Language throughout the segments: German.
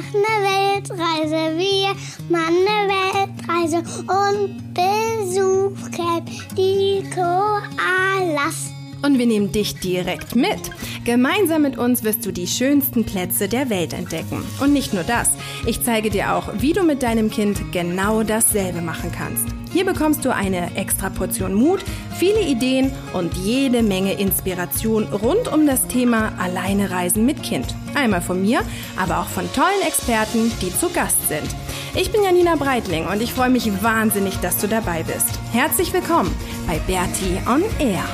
machen eine Weltreise. Wir machen eine Weltreise und besuchen die Koalas. Und wir nehmen dich direkt mit. Gemeinsam mit uns wirst du die schönsten Plätze der Welt entdecken. Und nicht nur das, ich zeige dir auch, wie du mit deinem Kind genau dasselbe machen kannst. Hier bekommst du eine extra Portion Mut, viele Ideen und jede Menge Inspiration rund um das Thema Alleine reisen mit Kind. Einmal von mir, aber auch von tollen Experten, die zu Gast sind. Ich bin Janina Breitling und ich freue mich wahnsinnig, dass du dabei bist. Herzlich willkommen bei Bertie on Air.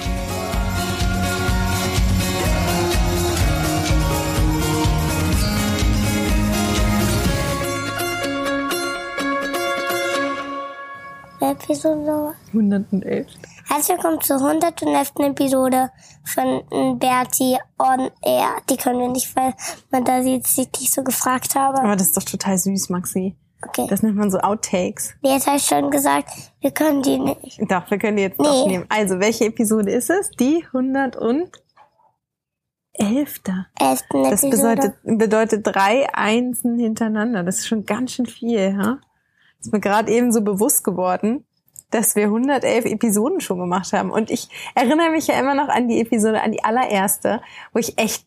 Episode 111. Herzlich willkommen zur 111. Episode von Bertie on Air. Die können wir nicht, weil man da ich dich so gefragt habe. Aber das ist doch total süß, Maxi. Okay. Das nennt man so Outtakes. Jetzt habe ich schon gesagt, wir können die nicht. Doch, wir können die jetzt Nee. doch nehmen. Also, welche Episode ist es? Die 111. Elften Das Episode. bedeutet, bedeutet drei Einsen hintereinander. Das ist schon ganz schön viel, ja? Ist mir gerade eben so bewusst geworden, dass wir 111 Episoden schon gemacht haben. Und ich erinnere mich ja immer noch an die Episode, an die allererste, wo ich echt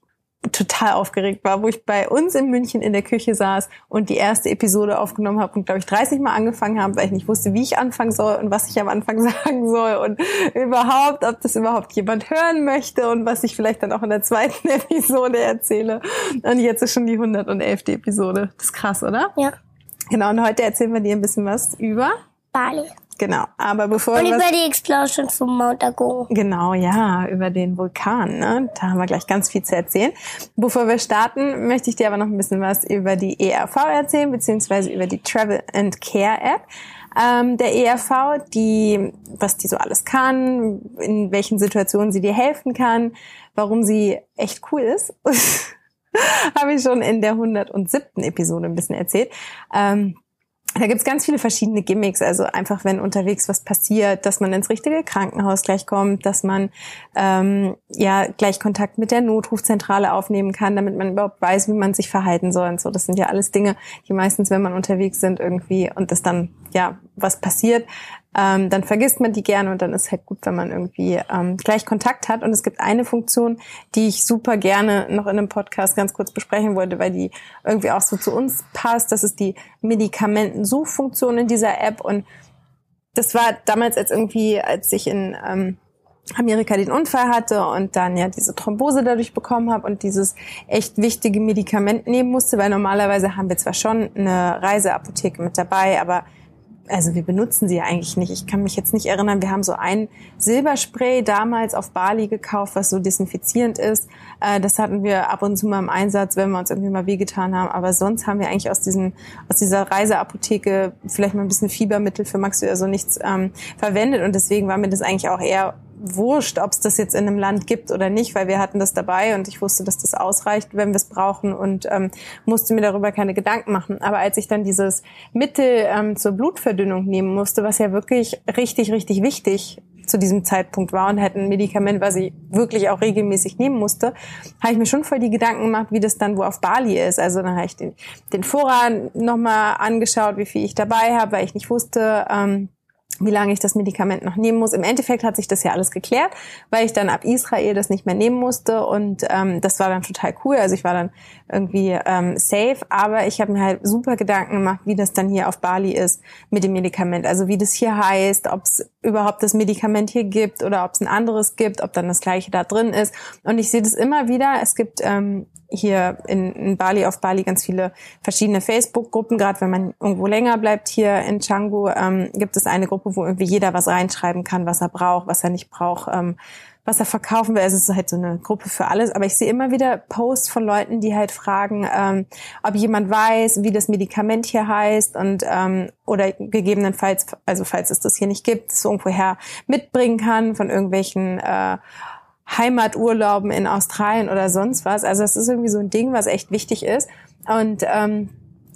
total aufgeregt war, wo ich bei uns in München in der Küche saß und die erste Episode aufgenommen habe und glaube ich 30 Mal angefangen habe, weil ich nicht wusste, wie ich anfangen soll und was ich am Anfang sagen soll und überhaupt, ob das überhaupt jemand hören möchte und was ich vielleicht dann auch in der zweiten Episode erzähle. Und jetzt ist schon die 111. Episode. Das ist krass, oder? Ja, Genau, und heute erzählen wir dir ein bisschen was über. Bali. Genau, aber bevor Und über die Explosion von Mount Ago. Genau, ja, über den Vulkan. Ne? Da haben wir gleich ganz viel zu erzählen. Bevor wir starten, möchte ich dir aber noch ein bisschen was über die ERV erzählen, beziehungsweise über die Travel and Care App. Ähm, der ERV, die, was die so alles kann, in welchen Situationen sie dir helfen kann, warum sie echt cool ist, habe ich schon in der 107. Episode ein bisschen erzählt. Ähm, da gibt's ganz viele verschiedene Gimmicks. Also einfach, wenn unterwegs was passiert, dass man ins richtige Krankenhaus gleich kommt, dass man ähm, ja gleich Kontakt mit der Notrufzentrale aufnehmen kann, damit man überhaupt weiß, wie man sich verhalten soll. Und so, das sind ja alles Dinge, die meistens, wenn man unterwegs sind irgendwie und das dann ja was passiert, ähm, dann vergisst man die gerne und dann ist halt gut, wenn man irgendwie ähm, gleich Kontakt hat. Und es gibt eine Funktion, die ich super gerne noch in einem Podcast ganz kurz besprechen wollte, weil die irgendwie auch so zu uns passt. Das ist die Medikamentensuchfunktion in dieser App. Und das war damals als irgendwie, als ich in ähm, Amerika den Unfall hatte und dann ja diese Thrombose dadurch bekommen habe und dieses echt wichtige Medikament nehmen musste, weil normalerweise haben wir zwar schon eine Reiseapotheke mit dabei, aber also wir benutzen sie ja eigentlich nicht. Ich kann mich jetzt nicht erinnern, wir haben so ein Silberspray damals auf Bali gekauft, was so desinfizierend ist. Äh, Das hatten wir ab und zu mal im Einsatz, wenn wir uns irgendwie mal wehgetan haben. Aber sonst haben wir eigentlich aus diesem, aus dieser Reiseapotheke vielleicht mal ein bisschen Fiebermittel für Maxi oder so nichts ähm, verwendet. Und deswegen war mir das eigentlich auch eher wurscht, ob es das jetzt in einem Land gibt oder nicht, weil wir hatten das dabei und ich wusste, dass das ausreicht, wenn wir es brauchen und ähm, musste mir darüber keine Gedanken machen. Aber als ich dann dieses Mittel ähm, zur Blutverdünnung nehmen musste, was ja wirklich richtig, richtig wichtig zu diesem Zeitpunkt war und halt ein Medikament, was ich wirklich auch regelmäßig nehmen musste, habe ich mir schon voll die Gedanken gemacht, wie das dann wo auf Bali ist. Also dann habe ich den, den Vorrat nochmal angeschaut, wie viel ich dabei habe, weil ich nicht wusste, ähm, wie lange ich das Medikament noch nehmen muss. Im Endeffekt hat sich das ja alles geklärt, weil ich dann ab Israel das nicht mehr nehmen musste und ähm, das war dann total cool. Also ich war dann irgendwie ähm, safe, aber ich habe mir halt super Gedanken gemacht, wie das dann hier auf Bali ist mit dem Medikament. Also wie das hier heißt, ob es überhaupt das Medikament hier gibt oder ob es ein anderes gibt, ob dann das gleiche da drin ist. Und ich sehe das immer wieder. Es gibt ähm, hier in, in Bali, auf Bali ganz viele verschiedene Facebook-Gruppen. Gerade wenn man irgendwo länger bleibt hier in Canggu, ähm, gibt es eine Gruppe, wo irgendwie jeder was reinschreiben kann, was er braucht, was er nicht braucht, ähm, was er verkaufen will. Also es ist halt so eine Gruppe für alles. Aber ich sehe immer wieder Posts von Leuten, die halt fragen, ähm, ob jemand weiß, wie das Medikament hier heißt und ähm, oder gegebenenfalls, also falls es das hier nicht gibt, es irgendwoher mitbringen kann von irgendwelchen äh, Heimaturlauben in Australien oder sonst was. Also es ist irgendwie so ein Ding, was echt wichtig ist. Und ähm,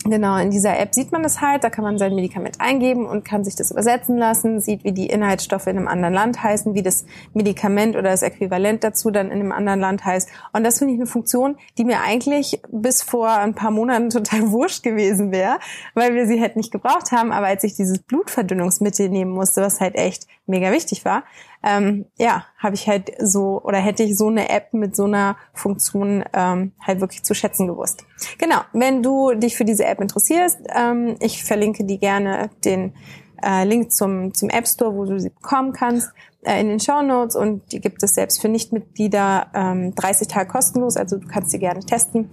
Genau, in dieser App sieht man das halt, da kann man sein Medikament eingeben und kann sich das übersetzen lassen, sieht, wie die Inhaltsstoffe in einem anderen Land heißen, wie das Medikament oder das Äquivalent dazu dann in einem anderen Land heißt. Und das finde ich eine Funktion, die mir eigentlich bis vor ein paar Monaten total wurscht gewesen wäre, weil wir sie halt nicht gebraucht haben. Aber als ich dieses Blutverdünnungsmittel nehmen musste, was halt echt mega wichtig war, ähm, ja, habe ich halt so oder hätte ich so eine App mit so einer Funktion ähm, halt wirklich zu schätzen gewusst. Genau, wenn du dich für diese App interessierst, ähm, ich verlinke die gerne den äh, Link zum, zum App Store, wo du sie bekommen kannst, äh, in den Show Notes und die gibt es selbst für Nichtmitglieder ähm, 30 Tage kostenlos, also du kannst sie gerne testen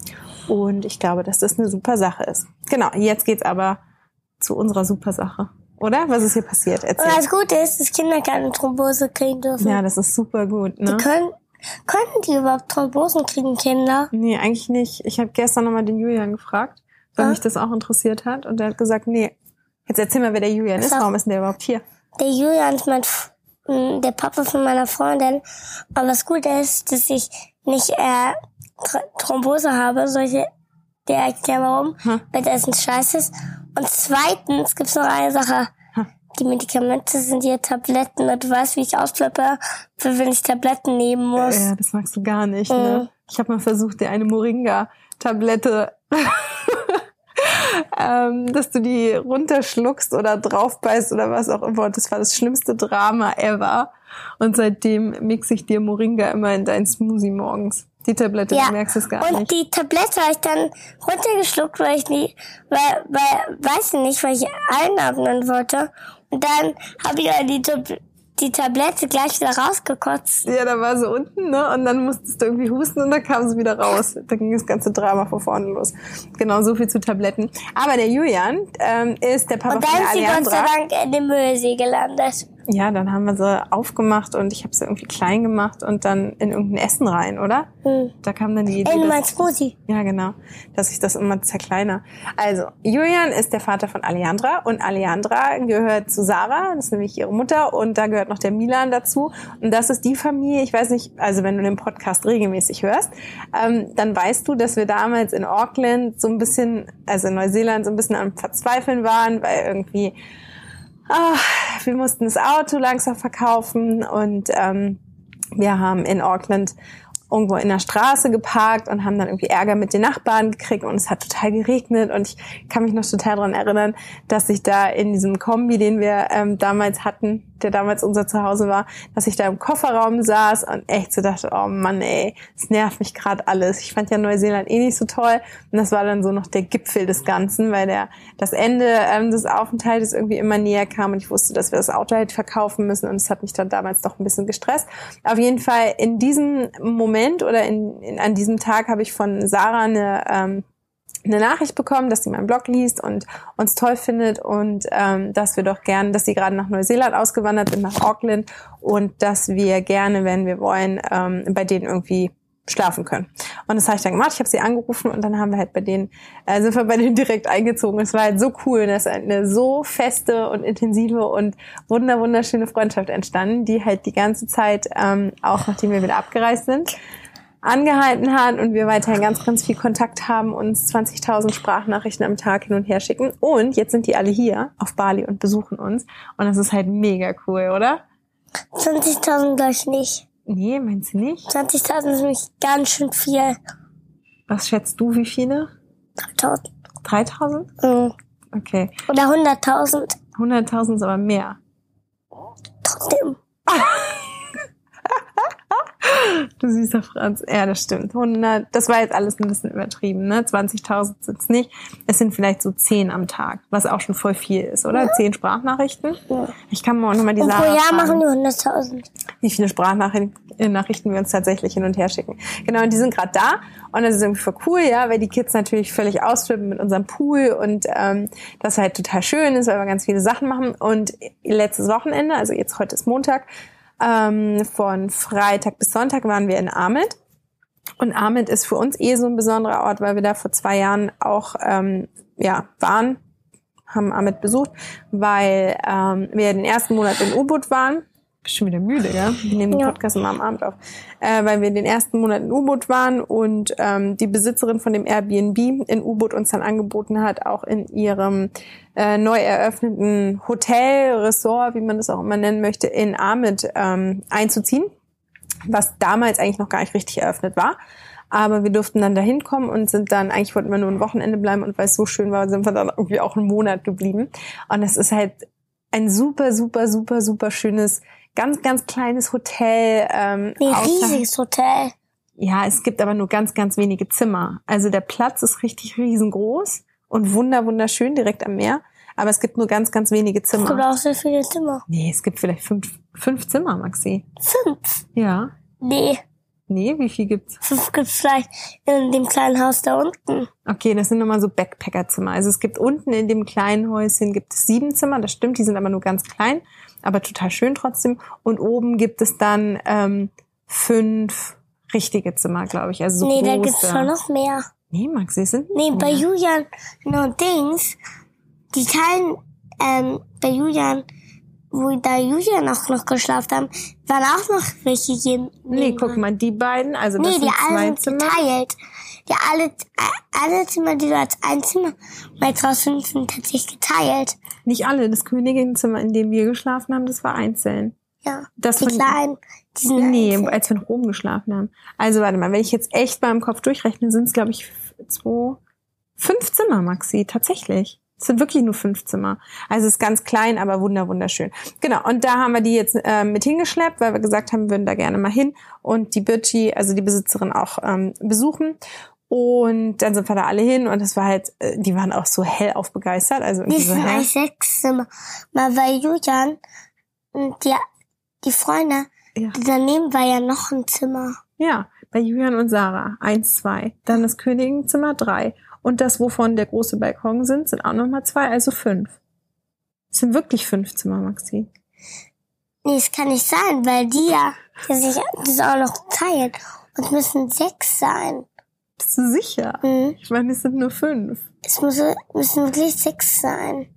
und ich glaube, dass das eine super Sache ist. Genau, jetzt geht's aber zu unserer super Sache. Oder? Was ist hier passiert? Erzähl. Und das Gute ist, dass Kinder keine Thrombose kriegen dürfen. Ja, das ist super gut. Ne? Die können, könnten die überhaupt Thrombosen kriegen, Kinder? Nee, eigentlich nicht. Ich habe gestern nochmal den Julian gefragt, weil Ja. mich das auch interessiert hat. Und er hat gesagt, nee. Jetzt erzähl mal, wer der Julian ist. Warum ist denn der überhaupt hier? Der Julian ist mein, der Papa von meiner Freundin. Aber das Gute ist, dass ich nicht äh, Thrombose habe. Soll ich dir erklären, warum? Hm. Weil das ein Scheiß ist. Und zweitens gibt's noch eine Sache. Hm. Die Medikamente sind hier Tabletten. Und du weißt, wie ich ausflippe, für wenn ich Tabletten nehmen muss. Ja, das magst du gar nicht. Mhm. Ne? Ich habe mal versucht, dir eine Moringa-Tablette, ähm, dass du die runterschluckst oder draufbeißt oder was auch immer. Das war das schlimmste Drama ever. Und seitdem mixe ich dir Moringa immer in deinen Smoothie morgens. Die Tablette, Ja. du merkst es gar Und nicht. die Tablette habe ich dann runtergeschluckt, weil ich nie, weil, weil, weiß ich nicht, weil ich einatmen wollte. Und dann habe ich ja die, die Tablette gleich wieder rausgekotzt. Ja, da war sie unten, ne? Und dann musstest du irgendwie husten und dann kam sie wieder raus. Da ging das ganze Drama von vorne los. Genau, so viel zu Tabletten. Aber der Julian ähm, ist der Papa Und von dann der ist sie Gott sei. Dank in dem Müllsee gelandet. Ja, dann haben wir sie aufgemacht und ich habe sie irgendwie klein gemacht und dann in irgendein Essen rein, oder? Hm. Da kam dann die Idee, In mein Smoothie. ja genau, dass ich das immer zerkleiner. Also Julian ist der Vater von Alejandra und Alejandra gehört zu Sarah, das ist nämlich ihre Mutter und da gehört noch der Milan dazu und das ist die Familie. Ich weiß nicht, also wenn du den Podcast regelmäßig hörst, ähm, dann weißt du, dass wir damals in Auckland so ein bisschen, also in Neuseeland so ein bisschen am Verzweifeln waren, weil irgendwie ah, wir mussten das Auto langsam verkaufen und ähm, wir haben in Auckland irgendwo in der Straße geparkt und haben dann irgendwie Ärger mit den Nachbarn gekriegt und es hat total geregnet und ich kann mich noch total daran erinnern, dass ich da in diesem Kombi, den wir ähm, damals hatten, der damals unser Zuhause war, dass ich da im Kofferraum saß und echt so dachte, oh Mann, ey, es nervt mich gerade alles. Ich fand ja Neuseeland eh nicht so toll und das war dann so noch der Gipfel des Ganzen, weil der das Ende ähm, des Aufenthaltes irgendwie immer näher kam und ich wusste, dass wir das Auto halt verkaufen müssen und es hat mich dann damals doch ein bisschen gestresst. Auf jeden Fall in diesem Moment oder in, in an diesem Tag habe ich von Sarah eine ähm, eine Nachricht bekommen, dass sie meinen Blog liest und uns toll findet und ähm, dass wir doch gern, dass sie gerade nach Neuseeland ausgewandert sind, nach Auckland und dass wir gerne, wenn wir wollen, ähm, bei denen irgendwie schlafen können. Und das habe ich dann gemacht. Ich habe sie angerufen und dann haben wir halt bei denen, äh, sind wir bei denen direkt eingezogen. Es war halt so cool. Das ist eine so feste und intensive und wunder wunderschöne Freundschaft entstanden, die halt die ganze Zeit, ähm, auch nachdem wir wieder abgereist sind, angehalten hat und wir weiterhin ganz, ganz viel Kontakt haben, uns 20.000 Sprachnachrichten am Tag hin und her schicken. Und jetzt sind die alle hier auf Bali und besuchen uns. Und das ist halt mega cool, oder? 20.000 glaube ich nicht. Nee, meinst du nicht? 20.000 ist nämlich ganz schön viel. Was schätzt du, wie viele? 3.000. 3.000? Hm. Okay. Oder 100.000. 100.000 ist aber mehr. Trotzdem. Du süßer Franz. Ja, das stimmt. 100, das war jetzt alles ein bisschen übertrieben, ne? 20.000 sind's nicht. Es sind vielleicht so 10 am Tag, was auch schon voll viel ist, oder? 10 Sprachnachrichten. Ja. Ich kann mal nochmal die Und pro Jahr fragen. machen die 100.000. wie viele Sprachnachrichten Nachrichten wir uns tatsächlich hin und her schicken. Genau, und die sind gerade da und das ist irgendwie voll cool, ja, weil die Kids natürlich völlig ausflippen mit unserem Pool und ähm, das halt total schön ist, weil wir ganz viele Sachen machen. Und letztes Wochenende, also jetzt heute ist Montag, ähm, von Freitag bis Sonntag waren wir in Ahmed. Und Ahmed ist für uns eh so ein besonderer Ort, weil wir da vor zwei Jahren auch ähm, ja, waren, haben Ahmed besucht, weil ähm, wir den ersten Monat in U-Boot waren schon wieder müde, ja? Wir nehmen den Ja. Podcast immer am Abend auf. Äh, weil wir den ersten Monat in U-Boot waren und ähm, die Besitzerin von dem Airbnb in U-Boot uns dann angeboten hat, auch in ihrem äh, neu eröffneten Hotel, Ressort, wie man das auch immer nennen möchte, in Ahmed ähm, einzuziehen, was damals eigentlich noch gar nicht richtig eröffnet war. Aber wir durften dann da hinkommen und sind dann, eigentlich wollten wir nur ein Wochenende bleiben und weil es so schön war, sind wir dann irgendwie auch einen Monat geblieben. Und es ist halt ein super, super, super, super schönes, ganz, ganz kleines Hotel. Ähm, Ein außer- riesiges Hotel. ja, es gibt aber nur ganz, ganz wenige Zimmer. Also der Platz ist richtig riesengroß und wunder, wunderschön direkt am Meer. Aber es gibt nur ganz, ganz wenige Es gibt Zimmer. auch sehr viele Zimmer. Nee, es gibt vielleicht fünf, fünf Zimmer, Maxi. Fünf. Ja. Nee, Nee, wie viel gibt's? fünf gibt's vielleicht in dem kleinen Haus da unten. Okay, das sind nochmal so Backpackerzimmer. Also es gibt unten in dem kleinen Häuschen gibt es sieben Zimmer, das stimmt, die sind aber nur ganz klein, aber total schön trotzdem. Und oben gibt es dann ähm, fünf richtige Zimmer, glaube ich. Also so nee, große. da gibt's schon noch mehr. Nee, Maxi, es sind Nee, nicht bei mehr. Julian und Dings, die teilen, ähm, bei Julian, wo da Julian auch noch geschlafen haben, waren auch noch welche hier. Nee, guck mal, die beiden, also das Nee, die sind alle zwei sind Zimmer. geteilt. Die alle, alle Zimmer, die du als ein Zimmer meinst, rausfinden, sind tatsächlich geteilt. Nicht alle, das Königinnenzimmer, in dem wir geschlafen haben, das war einzeln. Ja. Das die von- kleinen, die sind Nee, einzeln. als wir in Rom geschlafen haben. Also warte mal, wenn ich jetzt echt mal im Kopf durchrechne, sind es, glaube ich, zwei, fünf Zimmer, Maxi, tatsächlich. Es sind wirklich nur fünf Zimmer. Also es ist ganz klein, aber wunder wunderschön. Genau, und da haben wir die jetzt äh, mit hingeschleppt, weil wir gesagt haben, wir würden da gerne mal hin und die Birchi, also die Besitzerin, auch ähm, besuchen. Und dann sind wir da alle hin und es war halt, äh, die waren auch so hellauf begeistert. Also irgendwie so, sind hä? sechs Zimmer. Mal bei Julian, und die, die Freunde, Ja. daneben war ja noch ein Zimmer. Ja, bei Julian und Sarah. Eins, zwei. Dann das Königenzimmer, drei. Und das, wovon der große Balkon sind, sind auch nochmal zwei, also fünf. Es sind wirklich fünf Zimmer, Maxi. Nee, es kann nicht sein, weil die ja die sich das auch noch teilen. Und es müssen sechs sein. Bist du sicher? Mhm. Ich meine, es sind nur fünf. Es müssen, müssen wirklich sechs sein.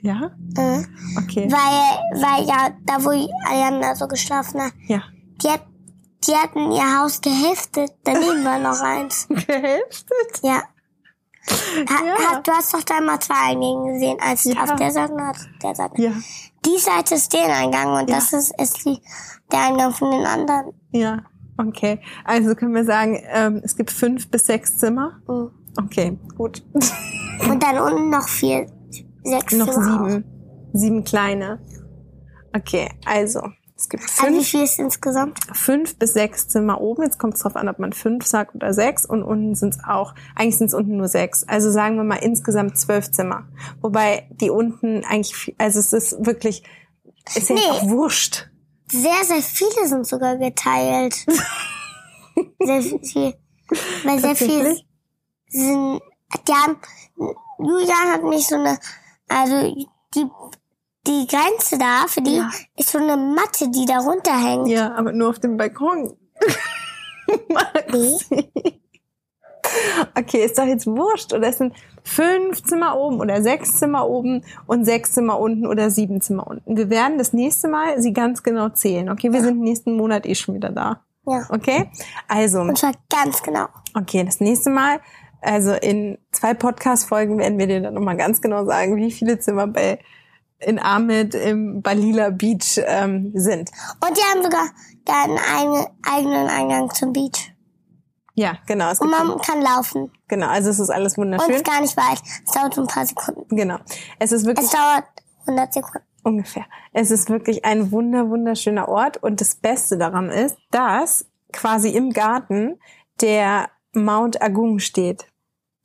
Ja? Mhm. Okay. Weil, weil ja, da wo Ariana so geschlafen hat, Ja. die, hat, die hatten ihr Haus gehälftet. Daneben war noch eins. Gehälftet? Ja. Ha, Ja. ha, du hast doch da mal zwei Eingänge gesehen. Eins Ja. auf der Seite auf der Seite. Ja. Die Seite ist der Eingang und Ja. das ist, ist die, der Eingang von den anderen. Ja. Okay. Also können wir sagen, ähm, es gibt fünf bis sechs Zimmer. Mhm. Okay, gut. Und dann unten noch vier, sechs Noch Zimmer. sieben. Sieben kleine. Okay, also. Es gibt Also wie fünf viel ist insgesamt? fünf bis sechs Zimmer oben. Jetzt kommt es drauf an, ob man fünf sagt oder sechs. Und unten sind es auch, eigentlich sind es unten nur sechs. Also sagen wir mal insgesamt zwölf Zimmer. Wobei die unten eigentlich, also es ist wirklich, ist ja Nee. auch wurscht. Sehr, sehr viele sind sogar geteilt. sehr viel. Weil sehr viel Tatsächlich? sind, die haben, Julian hat mich so eine, also die, die Grenze da, für die Ja. ist so eine Matte, die da runterhängt. Ja, aber nur auf dem Balkon. Maxi. Okay, ist doch jetzt wurscht. Oder es sind fünf Zimmer oben oder sechs Zimmer oben und sechs Zimmer unten oder sieben Zimmer unten. Wir werden das nächste Mal sie ganz genau zählen. Okay, wir sind nächsten Monat eh schon wieder da. Ja. Okay? Also, Und zwar ganz genau. okay, das nächste Mal, also in zwei Podcast-Folgen werden wir dir dann nochmal ganz genau sagen, wie viele Zimmer bei in Ahmed im Balila Beach ähm, sind. Und die haben sogar da einen eigenen- Eingang zum Beach. Ja, genau. Und man kann laufen. Genau, also es ist alles Und wunderschön. es ist gar nicht weit. Es dauert ein paar Sekunden. Genau. Es ist wirklich Es dauert 100 Sekunden. ungefähr. Es ist wirklich ein wunder wunderschöner Ort und das Beste daran ist, dass quasi im Garten der Mount Agung steht.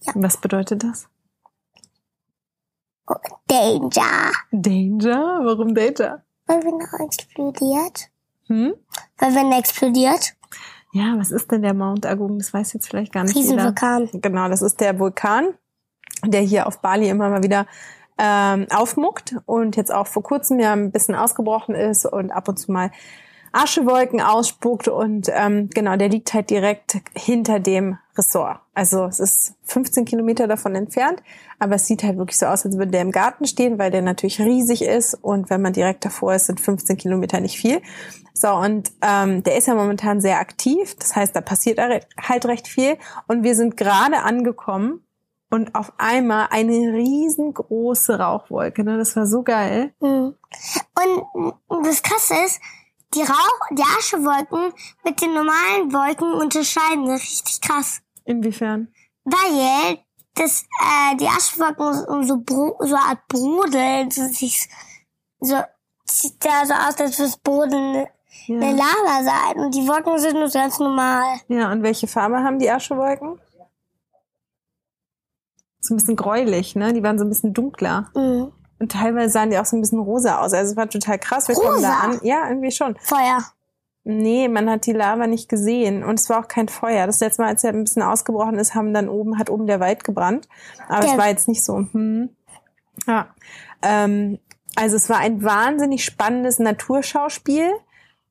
Ja. Was bedeutet das? Danger. Danger? Warum Danger? Weil wenn er explodiert. Hm? Weil wenn er explodiert, Ja, was ist denn der Mount Agung? Das weiß jetzt vielleicht gar nicht Riesenvulkan. jeder. Genau, das ist der Vulkan, der hier auf Bali immer mal wieder ähm, aufmuckt und jetzt auch vor kurzem ja ein bisschen ausgebrochen ist und ab und zu mal Aschewolken ausspuckt und ähm, genau, der liegt halt direkt hinter dem Ressort. Also es ist 15 Kilometer davon entfernt, aber es sieht halt wirklich so aus, als würde der im Garten stehen, weil der natürlich riesig ist und wenn man direkt davor ist, sind 15 Kilometer nicht viel. So, und ähm, der ist ja momentan sehr aktiv, das heißt, da passiert halt recht viel und wir sind gerade angekommen und auf einmal eine riesengroße Rauchwolke. Ne? Das war so geil. Mhm. Und das Krasse ist, die Rauch, die Aschewolken mit den normalen Wolken unterscheiden. Das ist richtig krass. Inwiefern? Weil das, äh, die Aschewolken so, Bro so eine Art Brodeln, so, sich, so sieht da so aus, als würde es Boden ja. der Lava sein. Und die Wolken sind nur ganz normal. Ja, und welche Farbe haben die Aschewolken? So ein bisschen gräulich, ne? Die waren so ein bisschen dunkler. Mhm. Und teilweise sahen die auch so ein bisschen rosa aus. Also es war total krass. Wir rosa? kommen da an. Ja, irgendwie schon. Feuer. Nee, man hat die Lava nicht gesehen. Und es war auch kein Feuer. Das letzte Mal, als er ein bisschen ausgebrochen ist, haben dann oben, hat oben der Wald gebrannt. Aber der es war jetzt nicht so. Hm. Ja. Ähm, also es war ein wahnsinnig spannendes Naturschauspiel,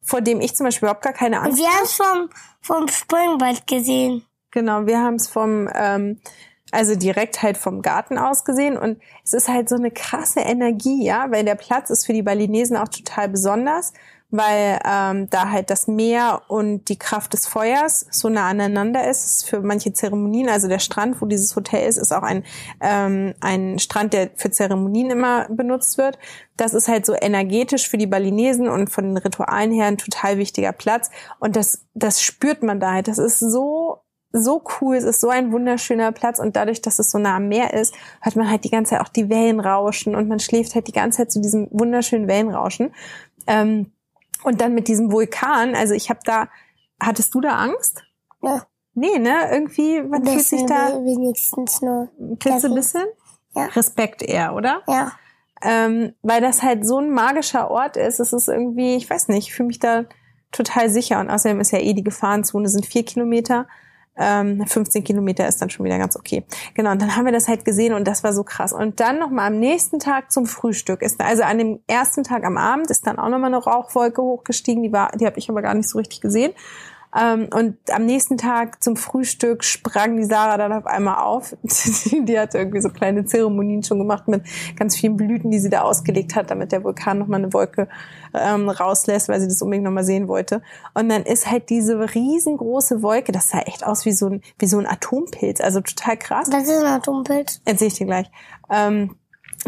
vor dem ich zum Beispiel überhaupt gar keine Angst hatte. Wir haben es vom, vom Springwald gesehen. Genau, wir haben es vom ähm, also direkt halt vom Garten aus gesehen. Und es ist halt so eine krasse Energie, ja, weil der Platz ist für die Balinesen auch total besonders, weil ähm, da halt das Meer und die Kraft des Feuers so nah aneinander ist. ist für manche Zeremonien, also der Strand, wo dieses Hotel ist, ist auch ein, ähm, ein Strand, der für Zeremonien immer benutzt wird. Das ist halt so energetisch für die Balinesen und von den Ritualen her ein total wichtiger Platz. Und das, das spürt man da halt. Das ist so so cool, es ist so ein wunderschöner Platz und dadurch, dass es so nah am Meer ist, hört man halt die ganze Zeit auch die Wellen rauschen und man schläft halt die ganze Zeit zu diesem wunderschönen Wellenrauschen. Ähm, und dann mit diesem Vulkan, also ich habe da, hattest du da Angst? Ja. Nee, ne? Irgendwie, man fühlt sich da wenigstens nur. Ein bisschen? Ja. Respekt eher, oder? Ja. Ähm, weil das halt so ein magischer Ort ist. Es ist irgendwie, ich weiß nicht, ich fühle mich da total sicher. Und außerdem ist ja eh die Gefahrenzone, sind vier Kilometer. Ähm, 15 Kilometer ist dann schon wieder ganz okay. Genau, und dann haben wir das halt gesehen und das war so krass. Und dann nochmal am nächsten Tag zum Frühstück ist, also an dem ersten Tag am Abend ist dann auch nochmal eine Rauchwolke hochgestiegen, die war, die habe ich aber gar nicht so richtig gesehen. Ähm, und am nächsten Tag zum Frühstück sprang die Sarah dann auf einmal auf. die hat irgendwie so kleine Zeremonien schon gemacht mit ganz vielen Blüten, die sie da ausgelegt hat, damit der Vulkan nochmal eine Wolke ähm, rauslässt, weil sie das unbedingt nochmal sehen wollte. Und dann ist halt diese riesengroße Wolke, das sah echt aus wie so ein, wie so ein Atompilz, also total krass. Was ist ein Atompilz? Erzähl ich dir gleich. Ähm,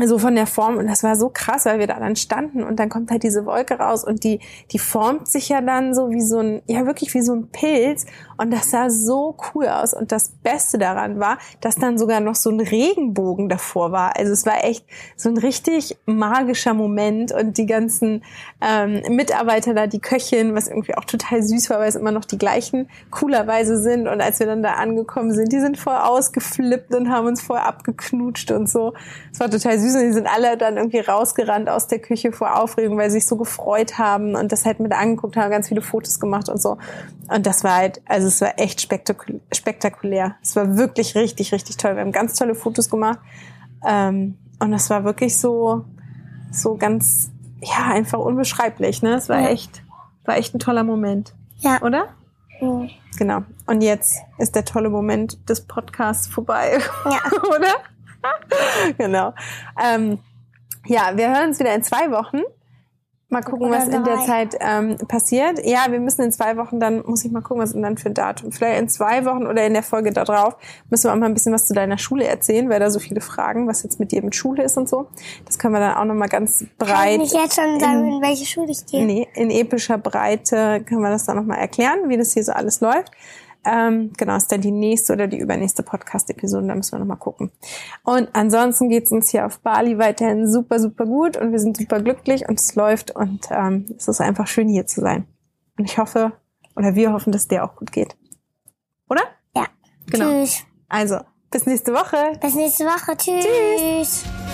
so von der Form. Und das war so krass, weil wir da dann standen und dann kommt halt diese Wolke raus und die die formt sich ja dann so wie so ein ja wirklich wie so ein Pilz. Und das sah so cool aus. Und das Beste daran war, dass dann sogar noch so ein Regenbogen davor war. Also es war echt so ein richtig magischer Moment. Und die ganzen ähm, Mitarbeiter da, die Köchin, was irgendwie auch total süß war, weil es immer noch die gleichen coolerweise sind. Und als wir dann da angekommen sind, die sind voll ausgeflippt und haben uns voll abgeknutscht und so. Es war total süß und die sind alle dann irgendwie rausgerannt aus der Küche vor Aufregung, weil sie sich so gefreut haben und das halt mit angeguckt haben, ganz viele Fotos gemacht und so. Und das war halt, also es war echt spektakulär. spektakulär. Es war wirklich richtig, richtig toll. Wir haben ganz tolle Fotos gemacht. Ähm, und das war wirklich so, so ganz, ja, einfach unbeschreiblich, ne? Es war ja. echt, war echt ein toller Moment. Ja. Oder? Ja. Genau. Und jetzt ist der tolle Moment des Podcasts vorbei. Ja. Oder? genau. Ähm, ja, wir hören uns wieder in zwei Wochen. Mal gucken, was in der Zeit ähm, passiert. Ja, wir müssen in zwei Wochen dann, muss ich mal gucken, was dann für ein Datum. Vielleicht in zwei Wochen oder in der Folge da drauf müssen wir auch mal ein bisschen was zu deiner Schule erzählen, weil da so viele Fragen, was jetzt mit dir mit Schule ist und so. Das können wir dann auch nochmal ganz breit. Kann ich jetzt schon sagen, in, in welche Schule ich gehe? Nee, in epischer Breite können wir das dann nochmal erklären, wie das hier so alles läuft. Ähm, genau, ist dann die nächste oder die übernächste Podcast-Episode, da müssen wir nochmal gucken. Und ansonsten geht's uns hier auf Bali weiterhin super, super gut und wir sind super glücklich und es läuft und ähm, es ist einfach schön hier zu sein. Und ich hoffe, oder wir hoffen, dass der auch gut geht. Oder? Ja. Genau. Tschüss. Also, bis nächste Woche. Bis nächste Woche. Tschüss. Tschüss.